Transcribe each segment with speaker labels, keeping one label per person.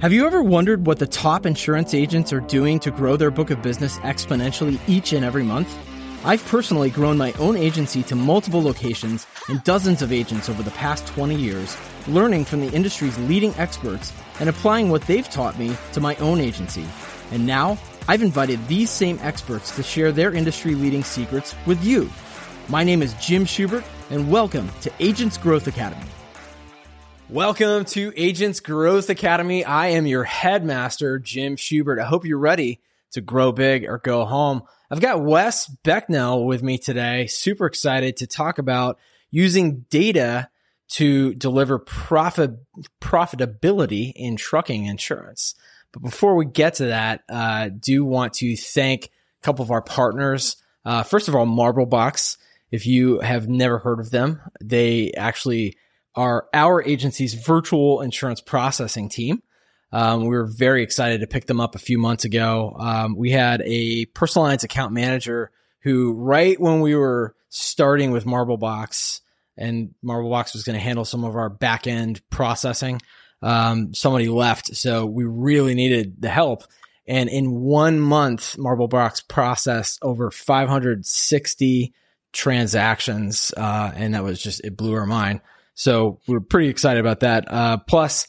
Speaker 1: Have you ever wondered what the top insurance agents are doing to grow their book of business exponentially each and every month? I've personally grown my own agency to multiple locations and dozens of agents over the past 20 years, learning from the industry's leading experts and applying what they've taught me to my own agency. And now, I've invited these same experts to share their industry leading secrets with you. My name is Jim Schubert, and welcome to Agents Growth Academy. Welcome to Agents Growth Academy. I am your headmaster, Jim Schubert. I hope you're ready to grow big or go home. I've got Wes Becknell with me today. Super excited to talk about using data to deliver profit profitability in trucking insurance. But before we get to that, uh, do want to thank a couple of our partners. Uh, first of all, Marble Box. If you have never heard of them, they actually are our agency's virtual insurance processing team. Um, we were very excited to pick them up a few months ago. Um, we had a personalized account manager who, right when we were starting with Marblebox, and Marblebox was going to handle some of our back end processing, um, somebody left. So we really needed the help. And in one month, Marblebox processed over 560 transactions. Uh, and that was just, it blew our mind. So we're pretty excited about that. Uh, plus,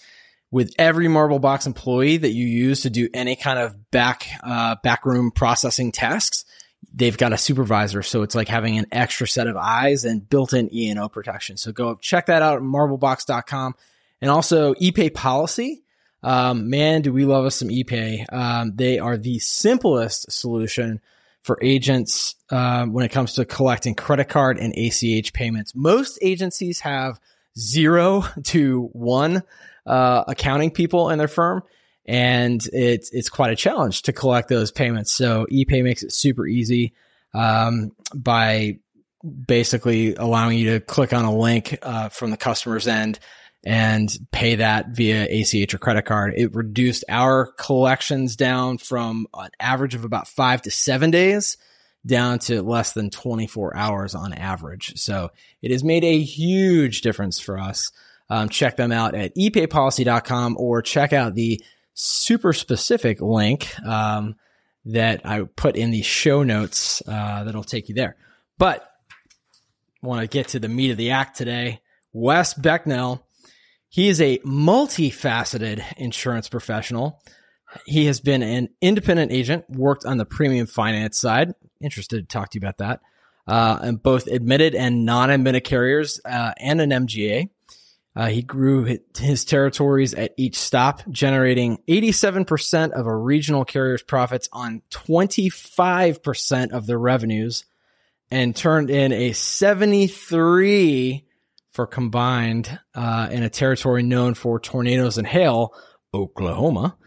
Speaker 1: with every Marble Box employee that you use to do any kind of back uh, backroom processing tasks, they've got a supervisor. So it's like having an extra set of eyes and built-in E and O protection. So go check that out at marblebox.com. And also ePay policy. Um, man, do we love us some ePay. Um, they are the simplest solution for agents uh, when it comes to collecting credit card and ACH payments. Most agencies have zero to one uh, accounting people in their firm. And it's, it's quite a challenge to collect those payments. So ePay makes it super easy um, by basically allowing you to click on a link uh, from the customer's end and pay that via ACH or credit card. It reduced our collections down from an average of about five to seven days down to less than 24 hours on average. So it has made a huge difference for us. Um, check them out at epaypolicy.com or check out the super specific link um, that I put in the show notes uh, that'll take you there. But I want to get to the meat of the act today. Wes Becknell, he is a multifaceted insurance professional. He has been an independent agent, worked on the premium finance side, interested to talk to you about that. Uh, and both admitted and non-admitted carriers uh, and an MGA. Uh, he grew his territories at each stop, generating 87% of a regional carrier's profits on 25% of their revenues and turned in a 73 for combined uh, in a territory known for tornadoes and hail, Oklahoma,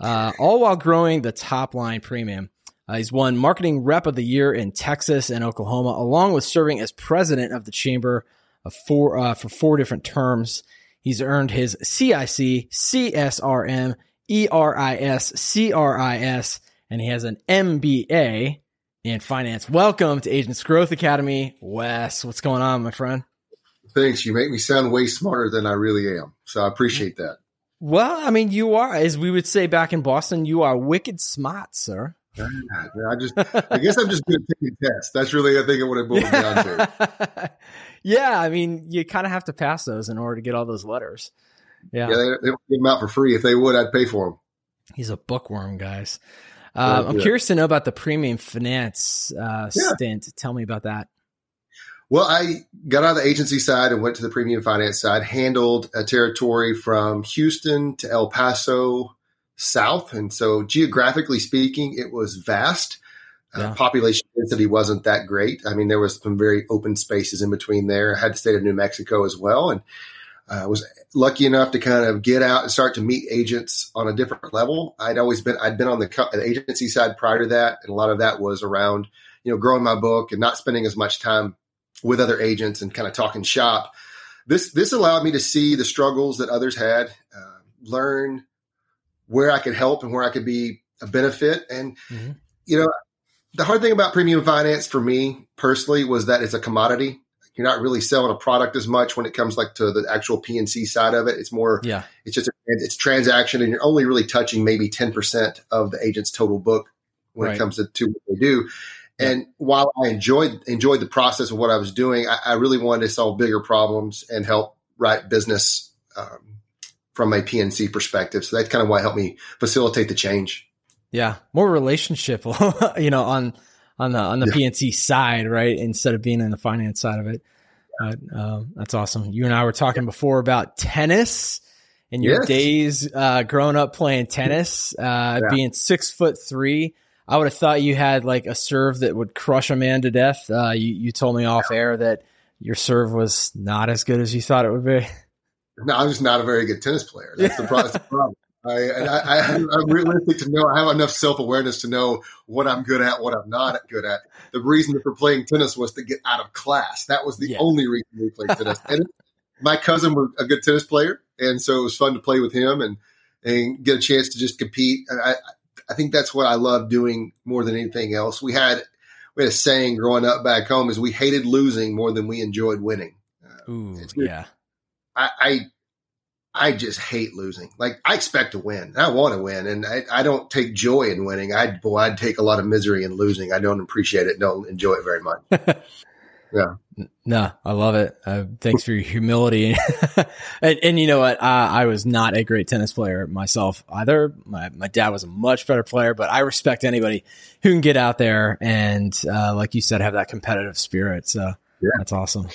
Speaker 1: uh, all while growing the top line premium. Uh, he's won Marketing Rep of the Year in Texas and Oklahoma, along with serving as president of the chamber of four, uh, for four different terms. He's earned his CIC, CSRM, ERIS, CRIS, and he has an MBA in finance. Welcome to Agents Growth Academy. Wes, what's going on, my friend?
Speaker 2: Thanks. You make me sound way smarter than I really am. So I appreciate that.
Speaker 1: Well, I mean, you are, as we would say back in Boston, you are wicked smart, sir.
Speaker 2: I just, I guess I'm just good at taking tests. That's really, I think, what it boils down to.
Speaker 1: yeah, I mean, you kind of have to pass those in order to get all those letters. Yeah,
Speaker 2: yeah they, they don't give them out for free. If they would, I'd pay for them.
Speaker 1: He's a bookworm, guys. Um, I'm curious to know about the premium finance uh, yeah. stint. Tell me about that.
Speaker 2: Well, I got out of the agency side and went to the premium finance side. Handled a territory from Houston to El Paso, south. And so geographically speaking, it was vast. Uh, yeah. Uh, population density wasn't that great. I mean, there was some very open spaces in between there. I had the state of New Mexico as well. And I uh, was lucky enough to kind of get out and start to meet agents on a different level. I'd always been, I'd been on the, the agency side prior to that. And a lot of that was around, you know, growing my book and not spending as much time with other agents and kind of talking shop. This, this allowed me to see the struggles that others had, uh, learn where I could help and where I could be a benefit. And, mm-hmm. you know, the hard thing about premium finance for me personally was that it's a commodity. you're not really selling a product as much when it comes like to the actual P&C side of it. It's more,
Speaker 1: yeah,
Speaker 2: it's just a, it's transaction, and you're only really touching maybe ten percent of the agent's total book when right. it comes to, to what they do. And while I enjoyed enjoyed the process of what I was doing, I, I really wanted to solve bigger problems and help write business um, from a P&C perspective. So that's kind of why it helped me facilitate the change.
Speaker 1: Yeah, more relationship, you know, on on the on the yeah. P&C side, right? Instead of being in the finance side of it. But, um, that's awesome. You and I were talking before about tennis and your yes. days uh, growing up playing tennis, uh, yeah. being six foot three. I would have thought you had like a serve that would crush a man to death. Uh, you, you told me off air that your serve was not as good as you thought it would be.
Speaker 2: No, I'm just not a very good tennis player. That's, the, problem. I, I, I, am realistic to know I have enough self awareness to know what I'm good at, what I'm not good at. The reason for playing tennis was to get out of class. That was the yeah. only reason we played tennis. and my cousin was a good tennis player, and so it was fun to play with him and and get a chance to just compete. I, I think that's what I love doing more than anything else. We had we had a saying growing up back home is we hated losing more than we enjoyed winning.
Speaker 1: Uh, Ooh, yeah.
Speaker 2: I, I, I just hate losing. Like I expect to win. I want to win, and I, I don't take joy in winning. I boy, I'd take a lot of misery in losing. I don't appreciate it. Don't enjoy it very much. Yeah.
Speaker 1: No, I love it. Uh, thanks for your humility. and, and, you know what? I, I, was not a great tennis player myself either. My, my dad was a much better player, but I respect anybody who can get out there and, uh, like you said, have that competitive spirit. So yeah. that's awesome.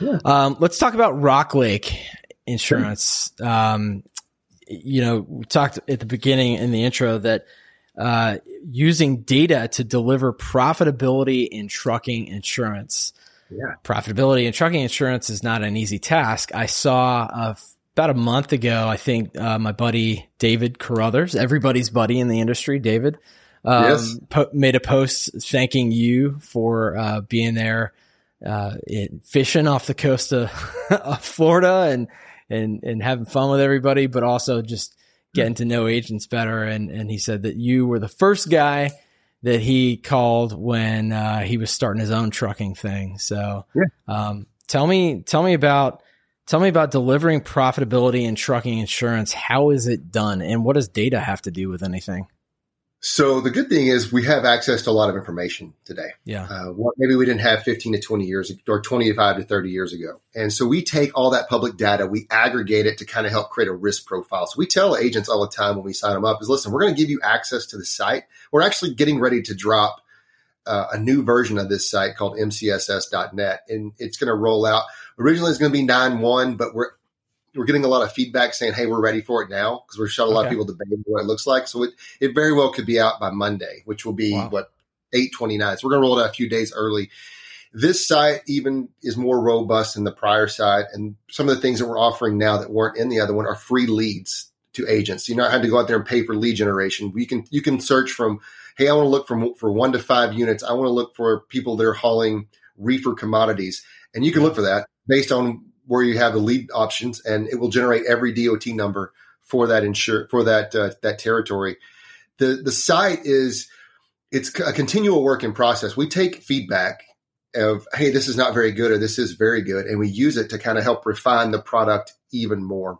Speaker 1: Yeah. Um, let's talk about Rock Lake Insurance. Um, you know, we talked at the beginning in the intro that uh, using data to deliver profitability in trucking insurance.
Speaker 2: Yeah.
Speaker 1: Profitability in trucking insurance is not an easy task. I saw about a month ago, I think uh, my buddy David Carruthers, everybody's buddy in the industry, David, um, yes. po- made a post thanking you for uh, being there uh, fishing off the coast of, of, Florida and, and, and having fun with everybody, but also just getting to know agents better. And, and he said that you were the first guy that he called when uh, he was starting his own trucking thing. So, yeah. um, tell me, tell me about, tell me about delivering profitability in trucking insurance. How is it done, and what does data have to do with anything?
Speaker 2: So the good thing is we have access to a lot of information today.
Speaker 1: Yeah.
Speaker 2: Uh, maybe we didn't have 15 to 20 years or 25 to 30 years ago. And so we take all that public data, we aggregate it to kind of help create a risk profile. So we tell agents all the time when we sign them up is listen, we're going to give you access to the site. We're actually getting ready to drop uh, a new version of this site called mcss.net and it's going to roll out. Originally it's going to be 9.1, but we're we're getting a lot of feedback saying, "Hey, we're ready for it now," because we're showing a lot of people debating what it looks like. So it, it very well could be out by Monday, which will be wow. what eight twenty nine. So we're going to roll it out a few days early. This site even is more robust than the prior site, and some of the things that we're offering now that weren't in the other one are free leads to agents. You not have to go out there and pay for lead generation. We can you can search from, "Hey, I want to look from for one to five units. I want to look for people that are hauling reefer commodities," and you can look for that based on where you have the lead options, and it will generate every DOT number for that insure for that uh, that territory. The the site is it's a continual work in process. We take feedback of hey, this is not very good or this is very good, and we use it to kind of help refine the product even more.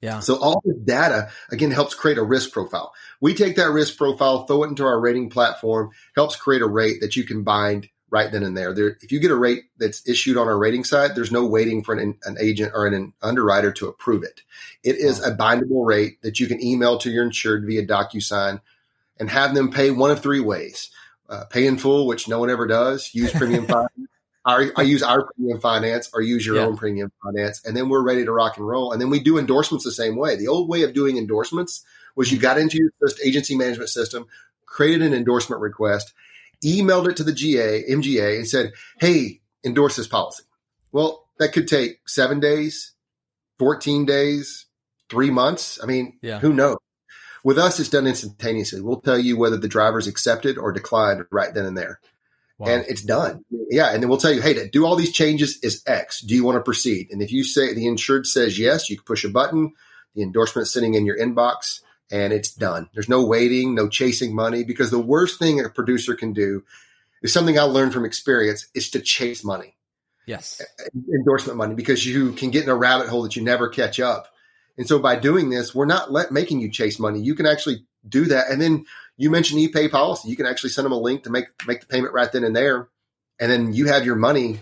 Speaker 1: Yeah.
Speaker 2: So all this data again helps create a risk profile. We take that risk profile, throw it into our rating platform, helps create a rate that you can bind right then and there. there. If you get a rate that's issued on our rating side, there's no waiting for an, an agent or an underwriter to approve it. It is a bindable rate that you can email to your insured via DocuSign and have them pay one of three ways. Uh, pay in full, which no one ever does. Use premium finance. I, I, use our premium finance or use your yeah. own premium finance. And then we're ready to rock and roll. And then we do endorsements the same way. The old way of doing endorsements was you got into your first agency management system, created an endorsement request, emailed it to the GA, MGA, and said, hey, endorse this policy. Well, that could take seven days, 14 days, three months. I mean, yeah. who knows? With us, it's done instantaneously. We'll tell you whether the driver's accepted or declined right then and there. Wow. And it's done. Yeah. And then we'll tell you, hey, to do all these changes is X. Do you want to proceed? And if you say the insured says yes, you can push a button. The endorsement is sitting in your inbox and it's done. There's no waiting, no chasing money because the worst thing a producer can do is something I learned from experience is to chase money.
Speaker 1: yes
Speaker 2: endorsement money because you can get in a rabbit hole that you never catch up. And so by doing this, we're not let, making you chase money. You can actually do that. And then you mentioned ePay policy. You can actually send them a link to make make the payment right then and there, and then you have your money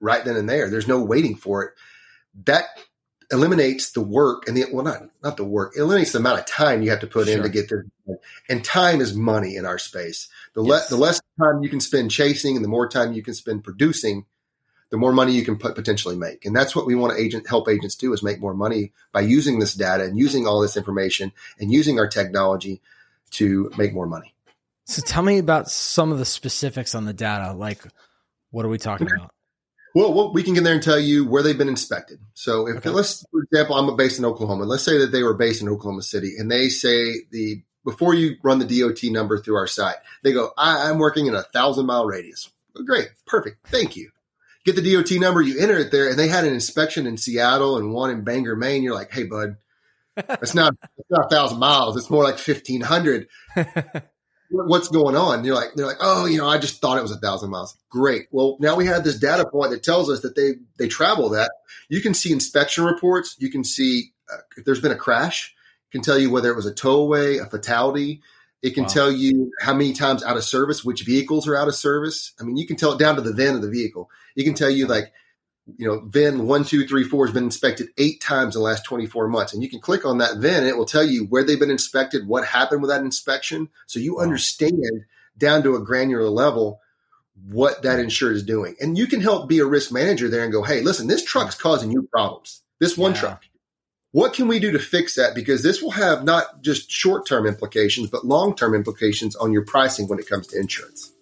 Speaker 2: right then and there. There's no waiting for it. That eliminates the work and the well not not the work it eliminates the amount of time you have to put sure. in to get there and time is money in our space. The yes. less the less time you can spend chasing and the more time you can spend producing the more money you can put, potentially make. And that's what we want to agent help agents do is make more money by using this data and using all this information and using our technology to make more money.
Speaker 1: So tell me about some of the specifics on the data. Like what are we talking about
Speaker 2: well, well, we can get there and tell you where they've been inspected. So, if okay. let's, for example, I'm based in Oklahoma. Let's say that they were based in Oklahoma City, and they say the before you run the DOT number through our site, they go, I, am working in a thousand mile radius." Great, perfect, thank you. Get the DOT number, you enter it there, and they had an inspection in Seattle and one in Bangor, Maine. You're like, "Hey, bud, it's not it's not a thousand miles; it's more like fifteen hundred. what's going on? And you're like, they're like, oh, you know, I just thought it was a thousand miles. Great. Well, now we have this data point that tells us that they they travel that. You can see inspection reports. You can see uh, if there's been a crash. It can tell you whether it was a towaway, a fatality. It can wow. tell you how many times out of service, which vehicles are out of service. I mean, you can tell it down to the VIN of the vehicle. You can tell you like you know, VIN one, two, three, four has been inspected eight times in the last 24 months. And you can click on that VIN and it will tell you where they've been inspected, what happened with that inspection. So you wow. understand down to a granular level what that insured is doing. And you can help be a risk manager there and go, hey, listen, this truck's causing you problems. This one yeah. truck. What can we do to fix that? Because this will have not just short term implications, but long term implications on your pricing when it comes to insurance.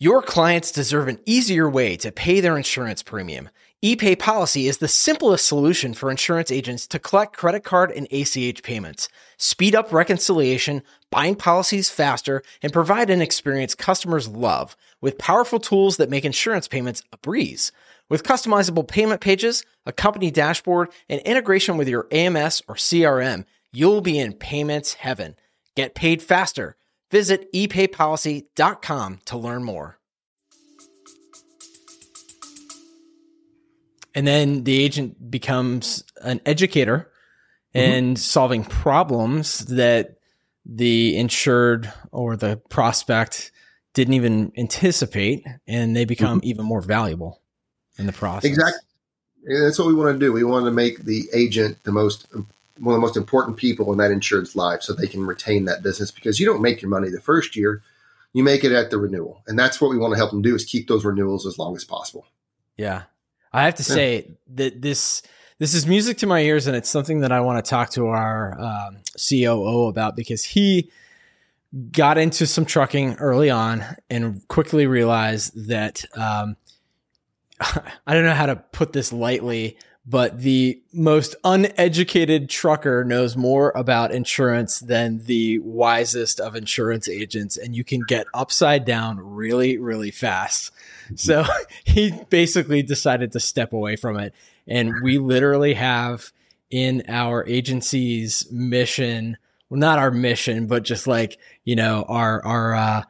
Speaker 1: Your clients deserve an easier way to pay their insurance premium. ePay Policy is the simplest solution for insurance agents to collect credit card and ACH payments, speed up reconciliation, bind policies faster, and provide an experience customers love with powerful tools that make insurance payments a breeze. With customizable payment pages, a company dashboard, and integration with your AMS or CRM, you'll be in payments heaven. Get paid faster Visit epaypolicy.com to learn more. And then the agent becomes an educator mm-hmm. and solving problems that the insured or the prospect didn't even anticipate, and they become mm-hmm. even more valuable in the process.
Speaker 2: Exactly. that's what we want to do. We want to make the agent the most one of the most important people in that insured's life so they can retain that business because you don't make your money the first year you make it at the renewal. And that's what we want to help them do is keep those renewals as long as possible.
Speaker 1: Yeah. I have to yeah. say that this this is music to my ears and it's something that i want to talk to our um, coo about because he got into some trucking early on and quickly realized that um, i don't know how to put this lightly but the most uneducated trucker knows more about insurance than the wisest of insurance agents and you can get upside down really really fast. So he basically decided to step away from it and we literally have in our agency's mission well not our mission but just like you know our our uh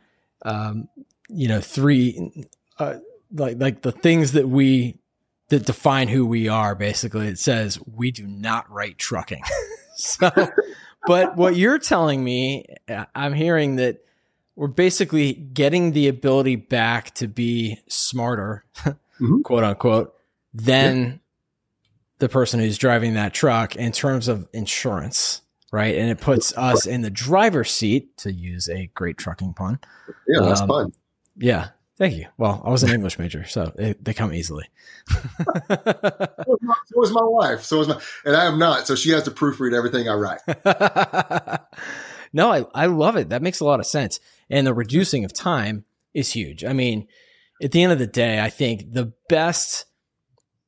Speaker 1: um you know three uh like like the things that we that define who we are. Basically, it says we do not write trucking. so, but what you're telling me, I'm hearing that we're basically getting the ability back to be smarter, mm-hmm. quote unquote, than yeah. the person who's driving that truck in terms of insurance. Right. And it puts us in the driver's seat to use a great trucking pun.
Speaker 2: Yeah, that's um, fun.
Speaker 1: Yeah. Thank you. Well, I was an English major, so it, they come easily.
Speaker 2: so, was my, wife. So was my, and I am not. So she has to proofread everything I write.
Speaker 1: no, I, I love it. That makes a lot of sense. And the reducing of time is huge. I mean, at the end of the day, I think the best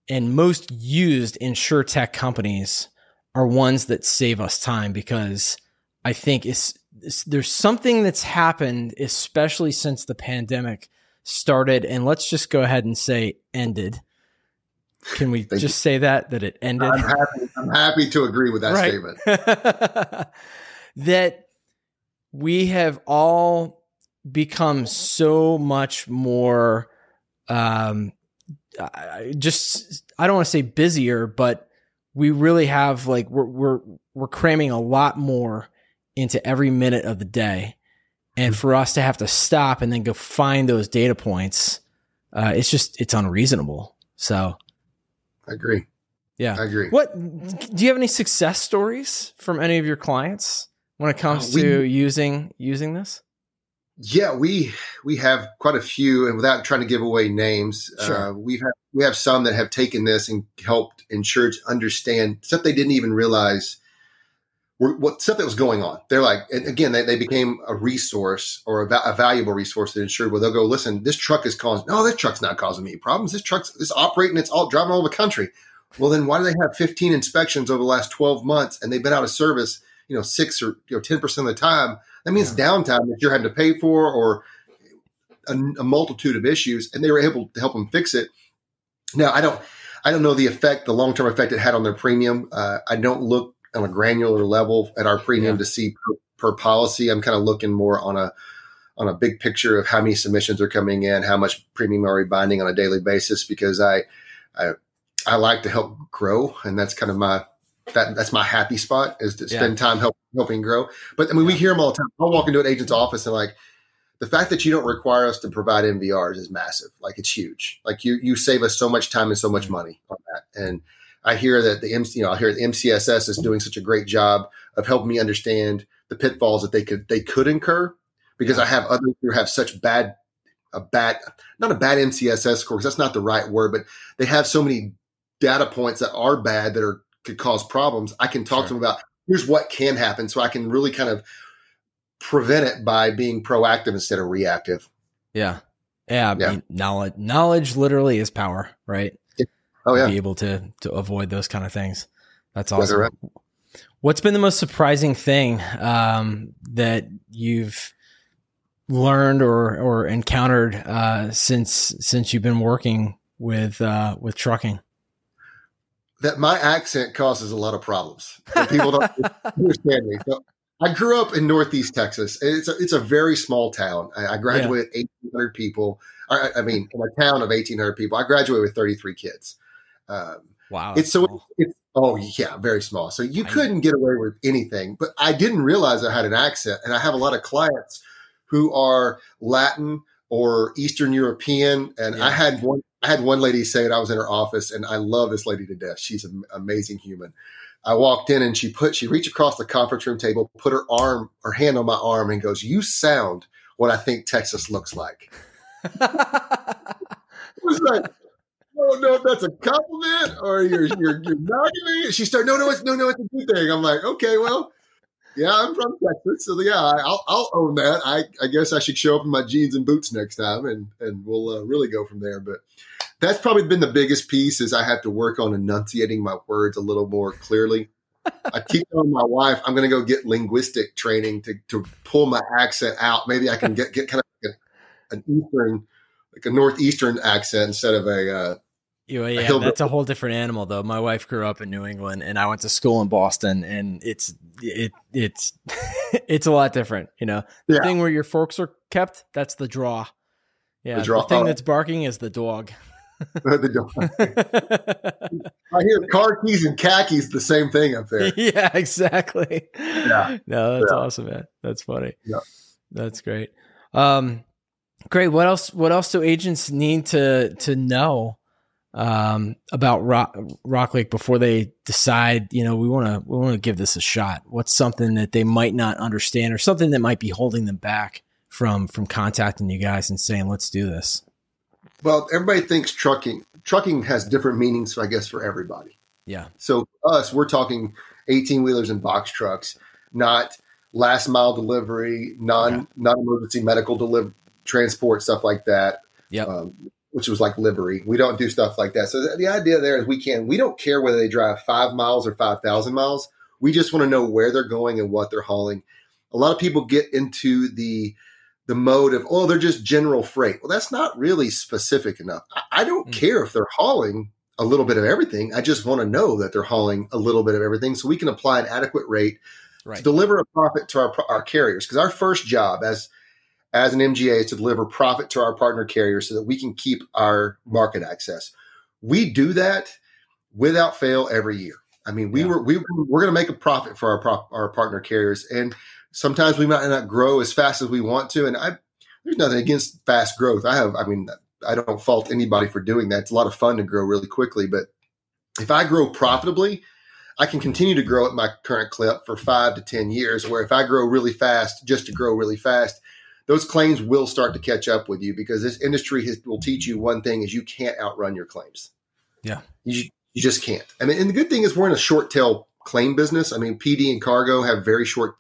Speaker 1: and most used insurtech companies are ones that save us time because I think it's, it's there's something that's happened, especially since the pandemic started and let's just go ahead and say ended. Can we just you. say that that it ended?
Speaker 2: I'm happy, I'm happy to agree with that right. statement.
Speaker 1: that we have all become so much more um just I don't want to say busier, but we really have like we're we're we're cramming a lot more into every minute of the day. And for us to have to stop and then go find those data points, uh, it's just it's unreasonable. So
Speaker 2: I agree.
Speaker 1: Yeah.
Speaker 2: I agree.
Speaker 1: What do you have any success stories from any of your clients when it comes uh, we, to using using this?
Speaker 2: Yeah, we we have quite a few, and without trying to give away names, sure. uh, we have we have some that have taken this and helped insureds understand stuff they didn't even realize were, what stuff that was going on. They're like, again, they, they became a resource or a, a valuable resource that insured. Where they'll go, listen, this truck is causing. No, this truck's not causing me problems. This truck's this operating. It's all driving all over the country. Well, then why do they have 15 inspections over the last 12 months and they've been out of service? You know, six or you know, 10 percent of the time that means yeah. downtime that you're having to pay for or a, a, multitude of issues, and they were able to help them fix it. Now, I don't, I don't know the effect, the long term effect it had on their premium. Uh, I don't look on a granular level at our premium yeah. to see per, per policy. I'm kind of looking more on a on a big picture of how many submissions are coming in, how much premium are we binding on a daily basis, because I, I, I like to help grow, and that's kind of my that that's my happy spot is to spend yeah. time help, helping grow. But I mean, we hear them all the time. I'll walk into an agent's office and like the fact that you don't require us to provide MVRs is massive. Like it's huge. Like you you save us so much time and so much mm-hmm. money on that. And I hear that the MC, you know, I hear the MCSS is doing such a great job of helping me understand the pitfalls that they could they could incur because I have others who have such bad a bad not a bad MCSS score because that's not the right word, but they have so many data points that are bad that are could cause problems, I can talk sure. to them about here's what can happen. So I can really kind of prevent it by being proactive instead of reactive.
Speaker 1: Yeah. Yeah. I yeah. Mean, knowledge, knowledge literally is power, right?
Speaker 2: Oh yeah.
Speaker 1: Be able to, to avoid those kind of things. That's awesome. Right. What's been the most surprising thing, um, that you've learned or, or encountered, uh, since, since you've been working with, uh, with trucking?
Speaker 2: that my accent causes a lot of problems. People don't understand me. So I grew up in Northeast Texas. It's a, it's a very small town. I, I graduated yeah. 1,800 people. I, I, mean, in a town of 1,800 people, I graduated with 33 kids.
Speaker 1: Um, wow.
Speaker 2: It's so it's, it's, oh yeah, very small. So you I couldn't know. get away with anything. But I didn't realize I had an accent, and I have a lot of clients who are Latin or Eastern European, and yeah. I had one I had one lady say it. I was in her office, and I love this lady to death. She's an amazing human. I walked in, and she put she reached across the conference room table, put her arm, her hand on my arm, and goes, "You sound what I think Texas looks like." I was like, "I don't know if that's a compliment or you're you're, you're me." She started, "No, no, it's no, no, it's a good thing." I'm like, "Okay, well." Yeah, I'm from Texas, so yeah, I'll, I'll own that. I, I guess I should show up in my jeans and boots next time, and and we'll uh, really go from there. But that's probably been the biggest piece is I have to work on enunciating my words a little more clearly. I keep telling my wife I'm going to go get linguistic training to, to pull my accent out. Maybe I can get, get kind of like an Eastern, like a Northeastern accent instead of a, uh,
Speaker 1: yeah, yeah that's a whole different animal though. My wife grew up in New England and I went to school in Boston and it's, it, it's, it's a lot different. You know, the yeah. thing where your forks are kept, that's the draw. Yeah. The, draw. the thing that's barking is the dog. the
Speaker 2: dog. I hear car keys and khakis the same thing up there.
Speaker 1: Yeah, exactly. Yeah. No, that's yeah. awesome, man. That's funny. Yeah. That's great. Um, great. What else? What else do agents need to to know um, about Rock, Rock Lake before they decide? You know, we want to we want to give this a shot. What's something that they might not understand, or something that might be holding them back from from contacting you guys and saying, "Let's do this."
Speaker 2: Well, everybody thinks trucking trucking has different meanings, I guess, for everybody.
Speaker 1: Yeah.
Speaker 2: So us, we're talking eighteen wheelers and box trucks, not last mile delivery, non okay. non emergency medical deliver transport stuff like that.
Speaker 1: Yeah. Um,
Speaker 2: which was like livery. We don't do stuff like that. So the, the idea there is we can we don't care whether they drive five miles or five thousand miles. We just want to know where they're going and what they're hauling. A lot of people get into the the mode of, oh, they're just general freight. Well, that's not really specific enough. I, I don't mm. care if they're hauling a little bit of everything. I just want to know that they're hauling a little bit of everything so we can apply an adequate rate right. to deliver a profit to our, our carriers. Because our first job as as an MGA is to deliver profit to our partner carriers so that we can keep our market access. We do that without fail every year. I mean, we yeah. were we we're going to make a profit for our our partner carriers, and sometimes we might not grow as fast as we want to. And I there's nothing against fast growth. I have, I mean, I don't fault anybody for doing that. It's a lot of fun to grow really quickly, but if I grow profitably, I can continue to grow at my current clip for five to 10 years. Where if I grow really fast, just to grow really fast, those claims will start to catch up with you because this industry has, will teach you one thing is you can't outrun your claims.
Speaker 1: Yeah.
Speaker 2: You, you just can't. I mean, and the good thing is we're in a short tail claim business. I mean, PD and cargo have very short,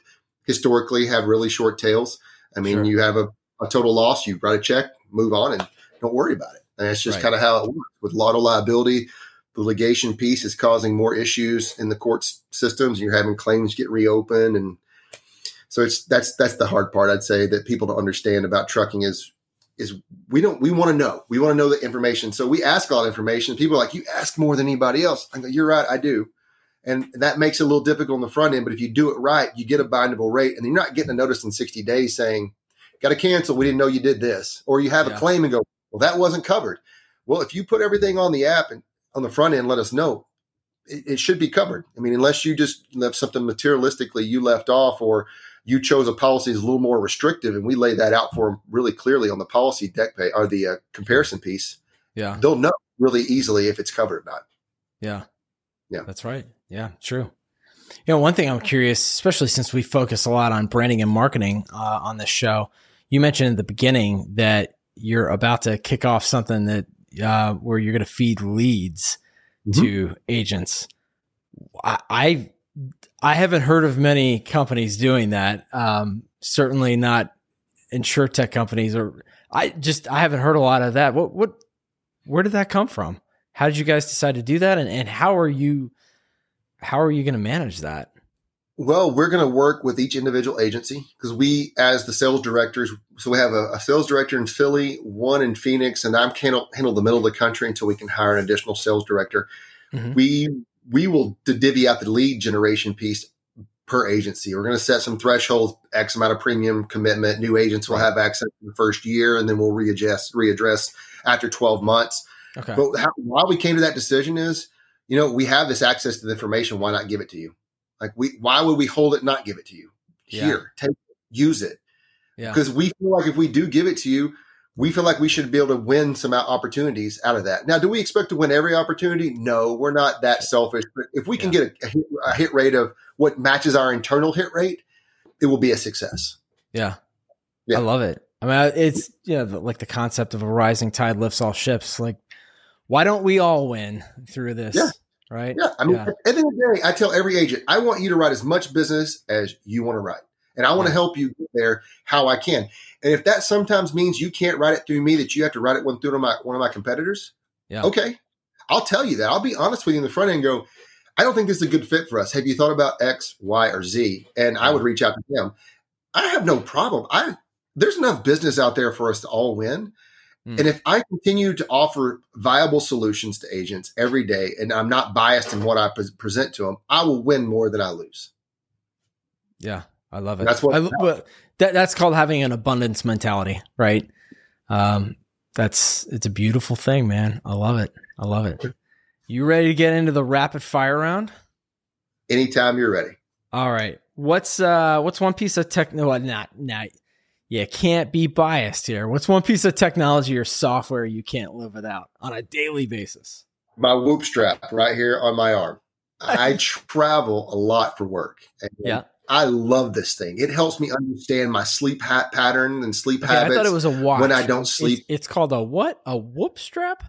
Speaker 2: historically have really short tails. I mean, sure. you have a, a, total loss, you write a check, move on, and don't worry about it. And that's just right. kind of how it works with a lot of liability the litigation piece is causing more issues in the courts systems. You're having claims get reopened, and so it's that's that's the hard part. I'd say that people don't understand about trucking is is we don't we want to know we want to know the information. So we ask a lot of information. People are like you ask more than anybody else. I go, you're right, I do. And that makes it a little difficult on the front end, but if you do it right, you get a bindable rate, and you're not getting a notice in 60 days saying, "Got to cancel. We didn't know you did this," or you have yeah. a claim and go, "Well, that wasn't covered." Well, if you put everything on the app and on the front end let us know it, it, should be covered. I mean, unless you just left something materialistically you left off or you chose a policy that's a little more restrictive and we lay that out for them really clearly on the policy dec page or the uh, comparison piece.
Speaker 1: Yeah.
Speaker 2: They'll know really easily if it's covered or not.
Speaker 1: Yeah.
Speaker 2: Yeah.
Speaker 1: That's right. Yeah. True. You know, one thing I'm curious, especially since we focus a lot on branding and marketing uh, on this show, you mentioned at the beginning that you're about to kick off something that uh, where you're going to feed leads mm-hmm. to agents. I, I, I haven't heard of many companies doing that. Um, certainly not insurtech companies, or I just I haven't heard a lot of that. What what where did that come from? How did you guys decide to do that, and and how are you how are you going to manage that?
Speaker 2: Well, we're going to work with each individual agency because we, as the sales directors, so we have a, a, sales director in Philly, one in Phoenix, and I'm handle, handle the middle of the country until we can hire an additional sales director. Mm-hmm. We we will divvy out the lead generation piece per agency. We're going to set some thresholds, X amount of premium commitment. New agents will have access in the first year, and then we'll readjust readdress after 12 months. Okay. But how, why we came to that decision is, you know, we have this access to the information. Why not give it to you? Like we, why would we hold it, not give it to you? Here, yeah. take it, use it. Yeah. Because we feel like if we do give it to you, we feel like we should be able to win some opportunities out of that. Now, do we expect to win every opportunity? No, we're not that selfish. But if we can yeah. get a, a, hit, a, hit, rate of what matches our internal hit rate, it will be a success.
Speaker 1: Yeah. yeah. I love it. I mean, it's, you know, like the concept of a rising tide lifts all ships. Like, why don't we all win through this?
Speaker 2: Yeah
Speaker 1: right?
Speaker 2: Yeah. I mean, yeah. at the end of the day, I tell every agent, I want you to write as much business as you want to write. And I want to help you get there how I can. And if that sometimes means you can't write it through me, that you have to write it one through one of my, one of my competitors,
Speaker 1: yeah.
Speaker 2: okay. I'll tell you that. I'll be honest with you in the front end go, I don't think this is a good fit for us. Have you thought about X, Y, or Z? And I would reach out to them. I have no problem. I there's enough business out there for us to all win. Mm. And if I continue to offer viable solutions to agents every day and I'm not biased in what I pre- present to them, I will win more than I lose.
Speaker 1: Yeah, I love it. That's what I, that, that's called having an abundance mentality, right? Um, that's it's a beautiful thing, man. I love it. I love it. You ready to get into the rapid fire round?
Speaker 2: Anytime you're ready.
Speaker 1: All right. What's uh what's one piece of tech no not not you can't be biased here. What's one piece of technology or software you can't live without on a daily basis?
Speaker 2: My whoop strap right here on my arm. I travel a lot for work.
Speaker 1: yeah.
Speaker 2: I love this thing. It helps me understand my sleep hat pattern and sleep okay, habits.
Speaker 1: I thought it was a watch.
Speaker 2: When I don't sleep.
Speaker 1: It's, it's called a what? A whoop strap?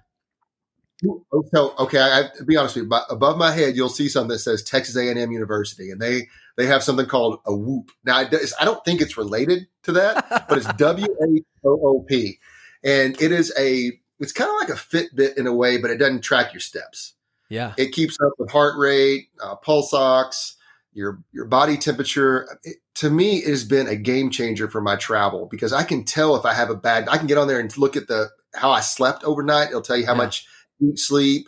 Speaker 2: So, okay, I, to be honest with you, above my head, you'll see something that says Texas A&M University, and they they have something called a Whoop. Now, I don't think it's related to that, but it's W H O O P, and it is a it's kind of like a Fitbit in a way, but it doesn't track your steps.
Speaker 1: Yeah,
Speaker 2: it keeps up with heart rate, uh, pulse ox, your your body temperature. It, to me, it has been a game changer for my travel because I can tell if I have a bad. I can get on there and look at the how I slept overnight. It'll tell you how yeah. much deep sleep,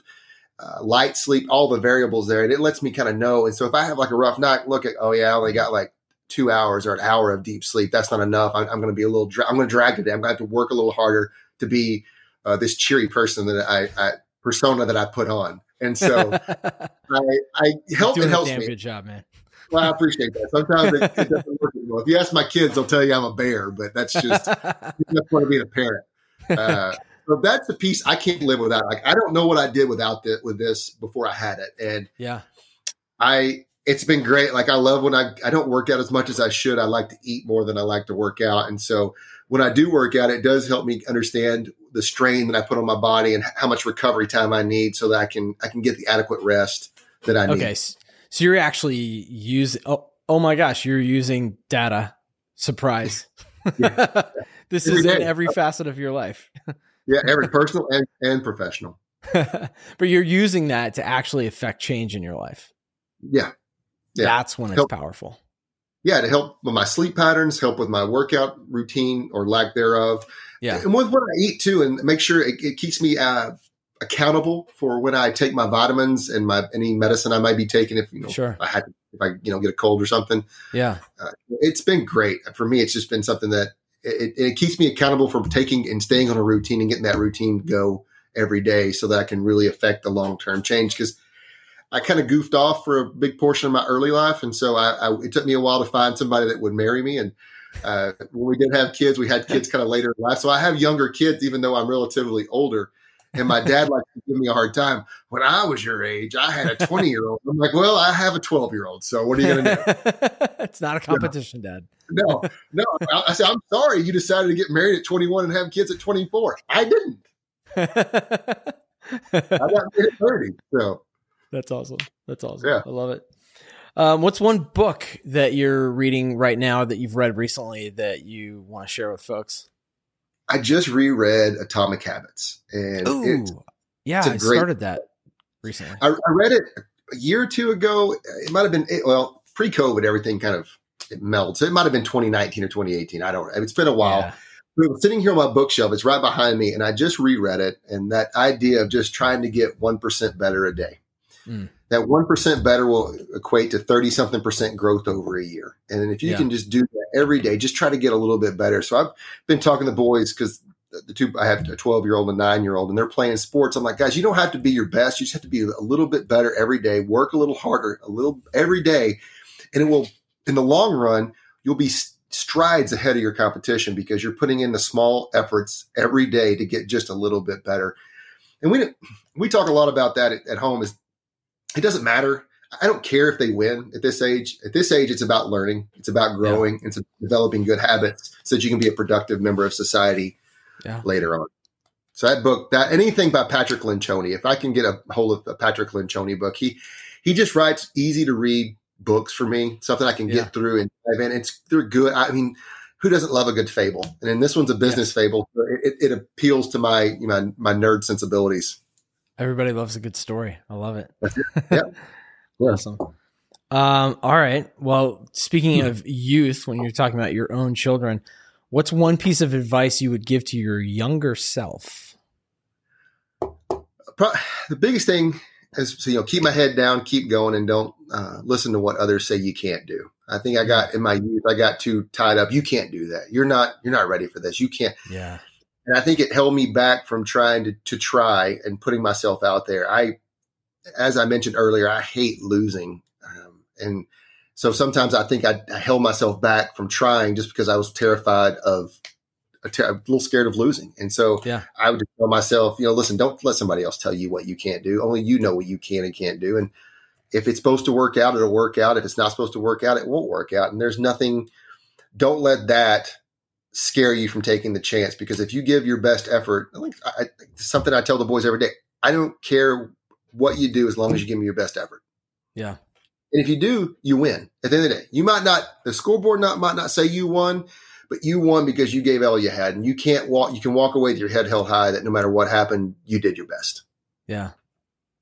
Speaker 2: uh, light sleep, all the variables there, and it lets me kind of know. And so if I have like a rough night, look at oh yeah, I only got like two hours or an hour of deep sleep. That's not enough. I, am going to be a little. Dra- I'm going to drag today. I'm going to have to work a little harder to be uh, this cheery person that I, I persona that I put on. And so I, I help. It helps
Speaker 1: damn
Speaker 2: me.
Speaker 1: Good job, man.
Speaker 2: Well, I appreciate that. Sometimes it, it doesn't work well. If you ask my kids, they'll tell you I'm a bear, but that's just that's part of being a parent. Uh, so that's the piece I can't live without. Like I don't know what I did without it with this before I had it, and
Speaker 1: yeah,
Speaker 2: I it's been great. Like I love when I I don't work out as much as I should. I like to eat more than I like to work out, and so when I do work out, it does help me understand the strain that I put on my body and how much recovery time I need, so that I can I can get the adequate rest that I need.
Speaker 1: Okay, so you're actually using. Oh, oh my gosh, you're using data. Surprise. this every is day. in every facet of your life.
Speaker 2: yeah, every personal and, and professional.
Speaker 1: but you're using that to actually affect change in your life.
Speaker 2: Yeah.
Speaker 1: yeah. That's when it's help, powerful.
Speaker 2: Yeah, to help with my sleep patterns, help with my workout routine or lack thereof.
Speaker 1: Yeah.
Speaker 2: And with what I eat too, and make sure it, it keeps me uh, accountable for when I take my vitamins and my any medicine I might be taking. If you know,
Speaker 1: sure.
Speaker 2: I had if I you know get a cold or something.
Speaker 1: Yeah,
Speaker 2: uh, it's been great for me. It's just been something that it, it, keeps me accountable for taking and staying on a routine and getting that routine go every day, so that I can really affect the long term change. Because I kind of goofed off for a big portion of my early life, and so I, I, it took me a while to find somebody that would marry me and. Uh, when we did have kids, we had kids kind of later in life. So I have younger kids, even though I'm relatively older. And my dad likes to give me a hard time. When I was your age, I had a 20 year old. I'm like, well, I have a 12 year old. So what are you going to do?
Speaker 1: it's not a competition, you know? Dad.
Speaker 2: no, no. I, I said, I'm sorry you decided to get married at 21 and have kids at 24. I didn't. I got married at 30. So
Speaker 1: that's awesome. That's awesome.
Speaker 2: Yeah.
Speaker 1: I love it. Um, what's one book that you're reading right now that you've read recently that you want to share with folks?
Speaker 2: I just reread Atomic Habits, and
Speaker 1: Ooh, yeah, I great, started that recently.
Speaker 2: I, I, read it a year or two ago. It might have been well pre-COVID. Everything kind of it melts. It might have been 2019 or 2018. I don't. It's been a while. Yeah. But sitting here on my bookshelf, it's right behind me, and I just reread it. And that idea of just trying to get one percent better a day. Mm that 1% better will equate to 30 something percent growth over a year. And if you yeah. can just do that every day, just try to get a little bit better. So I've been talking to boys because the two, I have a 12 year old and a nine year old, and they're playing sports. I'm like, guys, you don't have to be your best. You just have to be a little bit better every day, work a little harder, a little every day. And it will, in the long run, you'll be strides ahead of your competition because you're putting in the small efforts every day to get just a little bit better. And we, we talk a lot about that at, at home is it doesn't matter. I don't care if they win at this age. At this age, it's about learning. It's about growing. Yeah. It's developing good habits so that you can be a productive member of society yeah. later on. So that book, that anything by Patrick Lencioni, if I can get a hold of a Patrick Lencioni book, he he just writes easy to read books for me, something I can yeah. get through and dive in. It's they're good. I mean, who doesn't love a good fable? And then this one's a business fable. It, it, appeals to my you know, my nerd sensibilities.
Speaker 1: Everybody loves a good story. I love it.
Speaker 2: yep.
Speaker 1: awesome. Um, all right. Well, speaking of youth, when you're talking about your own children, what's one piece of advice you would give to your younger self?
Speaker 2: The biggest thing is, so, you know, keep my head down, keep going, and don't uh, listen to what others say you can't do. I think I got in my youth, I got too tied up. You can't do that. You're not. You're not ready for this. You can't.
Speaker 1: Yeah.
Speaker 2: And I think it held me back from trying to, to try and putting myself out there. I, as I mentioned earlier, I hate losing. Um, and so sometimes I think I, I, held myself back from trying just because I was terrified of, a, ter- a little scared of losing. And so
Speaker 1: yeah.
Speaker 2: I would tell myself, you know, listen, don't let somebody else tell you what you can't do. Only you know what you can and can't do. And if it's supposed to work out, it'll work out. If it's not supposed to work out, it won't work out. And there's nothing, don't let that scare you from taking the chance because if you give your best effort, like I, something I tell the boys every day, I don't care what you do as long as you give me your best effort.
Speaker 1: Yeah.
Speaker 2: And if you do, you win. At the end of the day, you might not the scoreboard not might not say you won, but you won because you gave all you had, and you can't walk. You can walk away with your head held high that no matter what happened, you did your best.
Speaker 1: Yeah,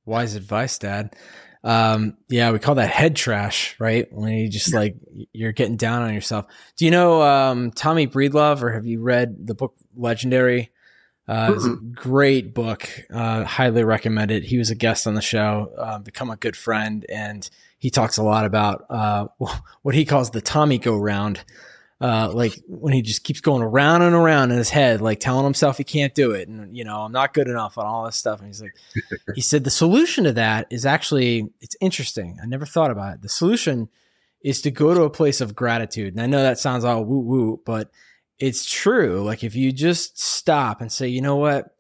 Speaker 1: wise advice, Dad. Um, yeah, we call that head trash, right? When you just like you're getting down on yourself. Do you know um, Tommy Breedlove, or have you read the book Legendary? Uh, it's a great book. Uh, highly recommend it. He was a guest on the show, uh, become a good friend, and he talks a lot about uh, what he calls the Tommy go round. Uh, like when he just keeps going around and around in his head, like telling himself he can't do it, and you know I'm not good enough on all this stuff. And he's like, he said the solution to that is actually it's interesting. I never thought about it. The solution is to go to a place of gratitude, and I know that sounds all woo woo, but it's true. Like if you just stop and say, you know what,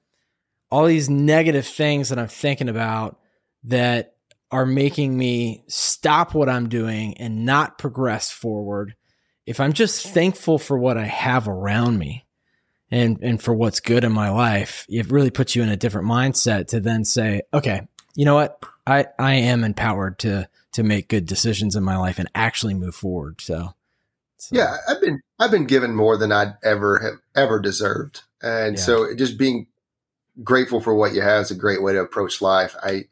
Speaker 1: all these negative things that I'm thinking about that are making me stop what I'm doing and not progress forward if I'm just thankful for what I have around me and, and for what's good in my life, it really puts you in a different mindset to then say, okay, you know what? I, I am empowered to, to make good decisions in my life and actually move forward. So,
Speaker 2: so. yeah, I've been, I've been given more than I'd ever have ever deserved. And yeah. so just being grateful for what you have is a great way to approach life. I,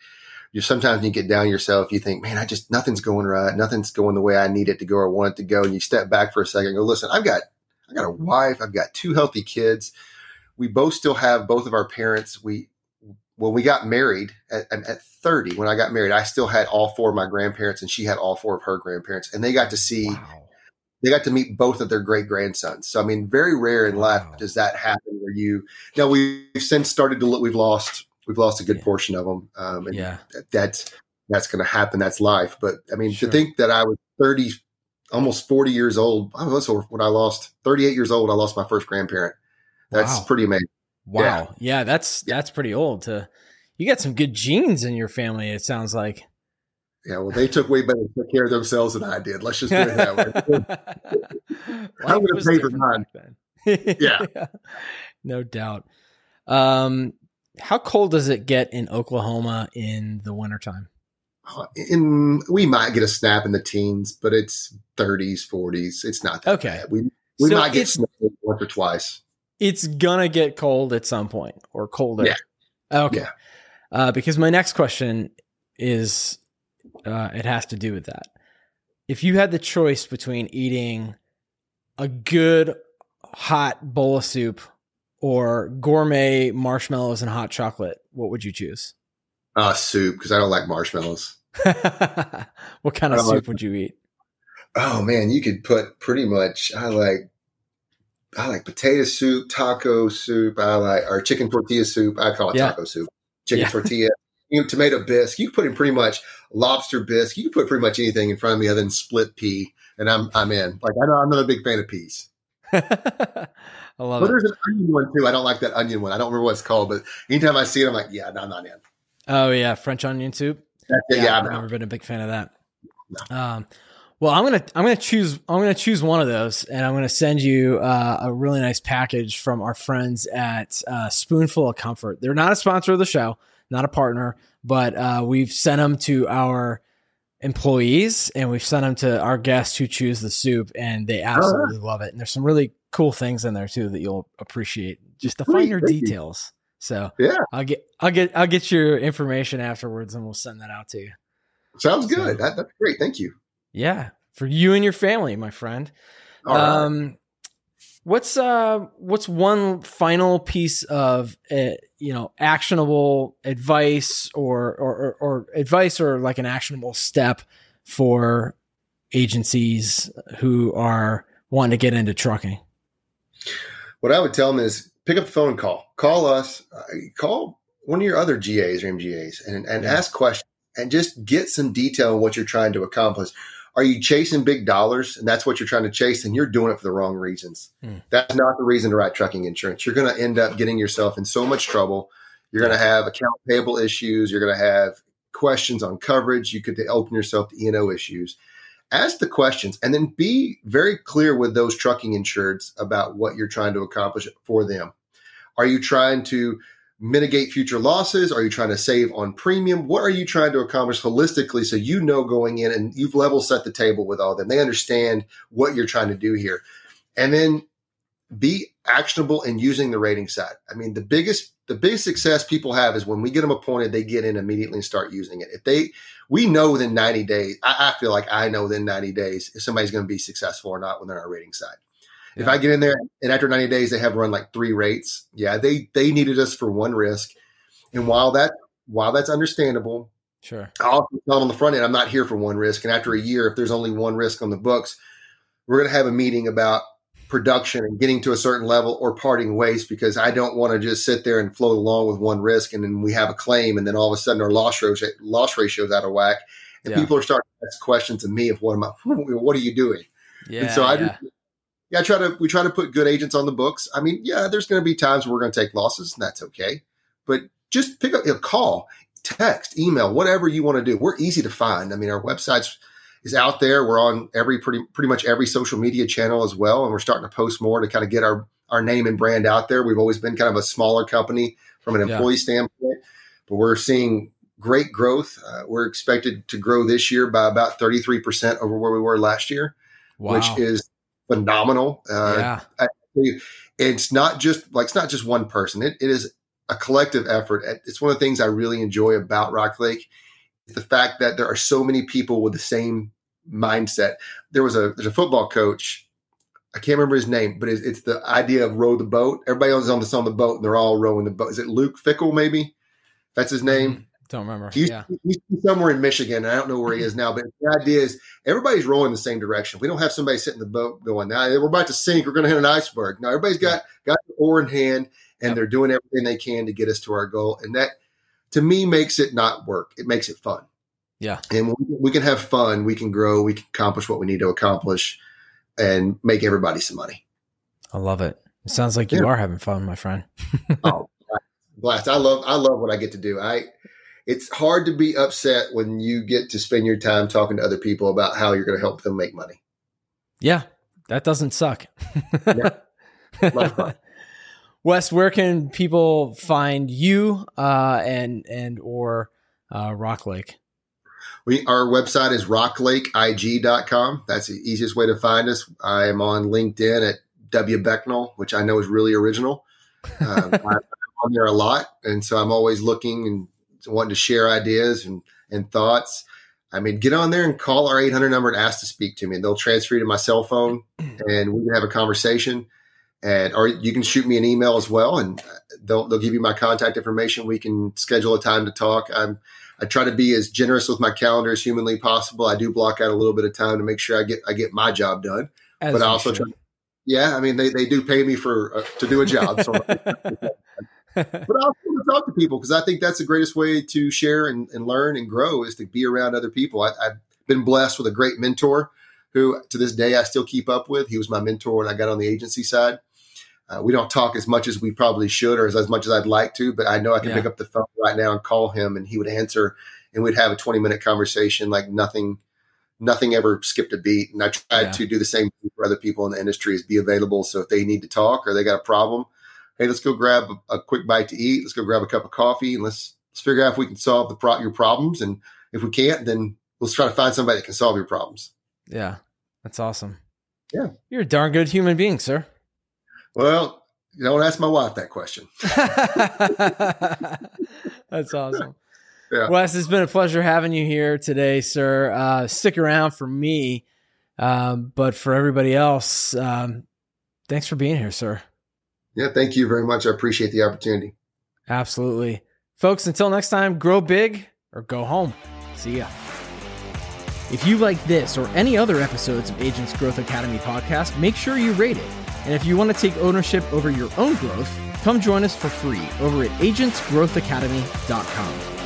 Speaker 2: you sometimes you get down yourself, you think, man, I just nothing's going right, nothing's going the way I need it to go or want it to go, and you step back for a second and go, listen, I've got I got a wife, I've got two healthy kids. We both still have both of our parents. We when we got married at, at 30, when I got married, I still had all four of my grandparents, and she had all four of her grandparents, and they got to see. Wow. They got to meet both of their great grandsons. So, I mean, very rare in life does that happen where you. Now we've since started to look. We've lost we've lost a good yeah. portion of them. Um, and yeah. that's, that's going to happen. That's life. But I mean, sure. to think that I was 30, almost 40 years old, I was when I lost 38 years old, I lost my first grandparent. That's wow. pretty amazing.
Speaker 1: Wow. Yeah. yeah. That's, that's pretty old to, you got some good genes in your family. It sounds like.
Speaker 2: Yeah, well, they took way better took care of themselves than I did. Let's just put it that way. I would have paid for mine.
Speaker 1: yeah. yeah, no doubt. Um, how cold does it get in Oklahoma in the wintertime?
Speaker 2: Uh, in we might get a snap in the teens, but it's 30s, 40s. It's not that okay. Bad. We we so might get snow once or twice.
Speaker 1: It's gonna get cold at some point or colder. Yeah. Okay. Yeah. Uh, because my next question is, uh, it has to do with that. If you had the choice between eating a good hot bowl of soup or gourmet marshmallows and hot chocolate, what would you choose?
Speaker 2: Uh, soup because I don't like marshmallows.
Speaker 1: what kind of soup like, would you eat?
Speaker 2: Oh man, you could put pretty much. I like I like potato soup, taco soup. I like or chicken tortilla soup. I call it yeah. taco soup. Chicken yeah. tortilla, you know, tomato bisque. You can put in pretty much lobster bisque. You can put pretty much anything in front of me other than split pea, and I'm I'm in. Like I know I'm not a big fan of peas.
Speaker 1: I love
Speaker 2: but
Speaker 1: it.
Speaker 2: There's an onion one too. I don't like that onion one. I don't remember what it's called, but anytime I see it, I'm like, yeah, no, I'm not in.
Speaker 1: Oh yeah, French onion soup.
Speaker 2: That's it, yeah, yeah,
Speaker 1: I've never been a big fan of that. No. Um, well, I'm gonna I'm gonna choose I'm gonna choose one of those, and I'm gonna send you uh, a really nice package from our friends at uh, Spoonful of Comfort. They're not a sponsor of the show, not a partner, but uh, we've sent them to our employees and we've sent them to our guests who choose the soup, and they absolutely love it. And there's some really cool things in there too that you'll appreciate. Just the finer details. So
Speaker 2: yeah,
Speaker 1: I'll get I'll get I'll get your information afterwards, and we'll send that out to you.
Speaker 2: Sounds good. So, that, that's great. Thank you.
Speaker 1: Yeah, for you and your family, my friend. um, what's uh what's one final piece of uh, you know actionable advice or, or or, advice or like an actionable step for agencies who are wanting to get into trucking?
Speaker 2: What I would tell them is pick up the phone and call. Call us. Uh, call one of your other GAs or MGAs and, and yeah. ask questions and just get some detail on what you're trying to accomplish. Are you chasing big dollars and that's what you're trying to chase? And you're doing it for the wrong reasons. Hmm. That's not the reason to write trucking insurance. You're going to end up getting yourself in so much trouble. You're going to have account payable issues. You're going to have questions on coverage. You could open yourself to E&O issues ask the questions and then be very clear with those trucking insureds about what you're trying to accomplish for them. Are you trying to mitigate future losses? Are you trying to save on premium? What are you trying to accomplish holistically so you know going in and you've level set the table with all them? They understand what you're trying to do here. And then be actionable in using the rating side. I mean, the biggest the biggest success people have is when we get them appointed, they get in immediately and start using it. If they we know within 90 days, I, I feel like I know within 90 days if somebody's going to be successful or not when they're on our rating side. If I get in there and after 90 days they have run like three rates, yeah, they they needed us for one risk. And while that while that's understandable,
Speaker 1: sure.
Speaker 2: I also tell them on the front end, I'm not here for one risk. And after a year, if there's only one risk on the books, we're going to have a meeting about production and getting to a certain level or parting ways because I don't want to just sit there and float along with one risk and then we have a claim and then all of a sudden our loss ratio loss ratio is out of whack and yeah. people are starting to ask questions of me of what am I, what are you doing?
Speaker 1: Yeah.
Speaker 2: And so I yeah. Yeah, I try to we try to put good agents on the books. I mean, yeah, there's going to be times where we're going to take losses and that's okay, but just pick up a call, text, email, whatever you want to do. We're easy to find. I mean, our website's is out there. We're on every pretty pretty much every social media channel as well, and we're starting to post more to kind of get our our name and brand out there. We've always been kind of a smaller company from an employee yeah. standpoint, but we're seeing great growth. Uh, we're expected to grow this year by about 33% over where we were last year, wow. which is phenomenal. Uh, yeah. I, it's not just like, it's not just one person. It, it is a collective effort. It's one of the things I really enjoy about Rock Lake the fact that there are so many people with the same mindset. There was a there's a football coach. I can't remember his name, but it's, it's the idea of row the boat. Everybody else is on the on the boat, and they're all rowing the boat. Is it Luke Fickell? Maybe that's his name.
Speaker 1: Don't remember.
Speaker 2: He's,
Speaker 1: yeah.
Speaker 2: he's somewhere in Michigan. I don't know where he is now, but the idea is everybody's rowing the same direction. We don't have somebody sitting in the boat going, now we're about to sink. We're going to hit an iceberg. Now everybody's got, got the oar in hand and yep. they're doing everything they can to get us to our goal. And that to me makes it not work. It makes it fun.
Speaker 1: Yeah.
Speaker 2: And we can have fun, we can grow, we can accomplish what we need to accomplish and make everybody some money.
Speaker 1: I love it. It sounds like you yeah. are having fun, my friend.
Speaker 2: oh, blast. I love I love what I get to do. I it's hard to be upset when you get to spend your time talking to other people about how you're going to help them make money.
Speaker 1: Yeah, that doesn't suck. yeah. Wes, where can people find you uh, and and or uh, Rock Lake?
Speaker 2: We, our website is rocklakeig.com. That's the easiest way to find us. I am on LinkedIn at W Becknell, which I know is really original. Um, I'm on there a lot, and so I'm always looking and wanting to share ideas and, and thoughts. I mean, get on there and call our 800 number and ask to speak to me, and they'll transfer you to my cell phone, and we can have a conversation. And or you can shoot me an email as well, and they'll they'll give you my contact information. We can schedule a time to talk. I'm I try to be as generous with my calendar as humanly possible. I do block out a little bit of time to make sure I get I get my job done. As but I also should. try. Yeah, I mean they, they do pay me for uh, to do a job. So but I also want to talk to people because I think that's the greatest way to share and, and, learn and grow is to be around other people. I, I've been blessed with a great mentor who to this day I still keep up with. He was my mentor when I got on the agency side. Uh, we don't talk as much as we probably should or as, as much as I'd like to, but I know I can yeah. pick up the phone right now and call him and he would answer and we'd have a 20 minute conversation like nothing nothing ever skipped a beat. And I tried yeah. to do the same for other people in the industry is be available. So if they need to talk or they got a problem, hey, let's go grab a, a quick bite to eat. Let's go grab a cup of coffee and let's let's figure out if we can solve the pro- your problems. And if we can't, then let's try to find somebody that can solve your problems.
Speaker 1: Yeah, that's awesome.
Speaker 2: Yeah,
Speaker 1: you're a darn good human being, sir.
Speaker 2: Well, you don't ask my wife that question.
Speaker 1: That's awesome. Yeah. Wes, it's been a pleasure having you here today, sir. Uh, stick around for me, um, but for everybody else, um, thanks for being here, sir.
Speaker 2: Yeah, thank you very much. I appreciate the opportunity.
Speaker 1: Absolutely. Folks, until next time, grow big or go home. See ya. If you like this or any other episodes of Agents Growth Academy podcast, make sure you rate it and if you want to take ownership over your own growth, come join us for free over at agentsgrowthacademy.com.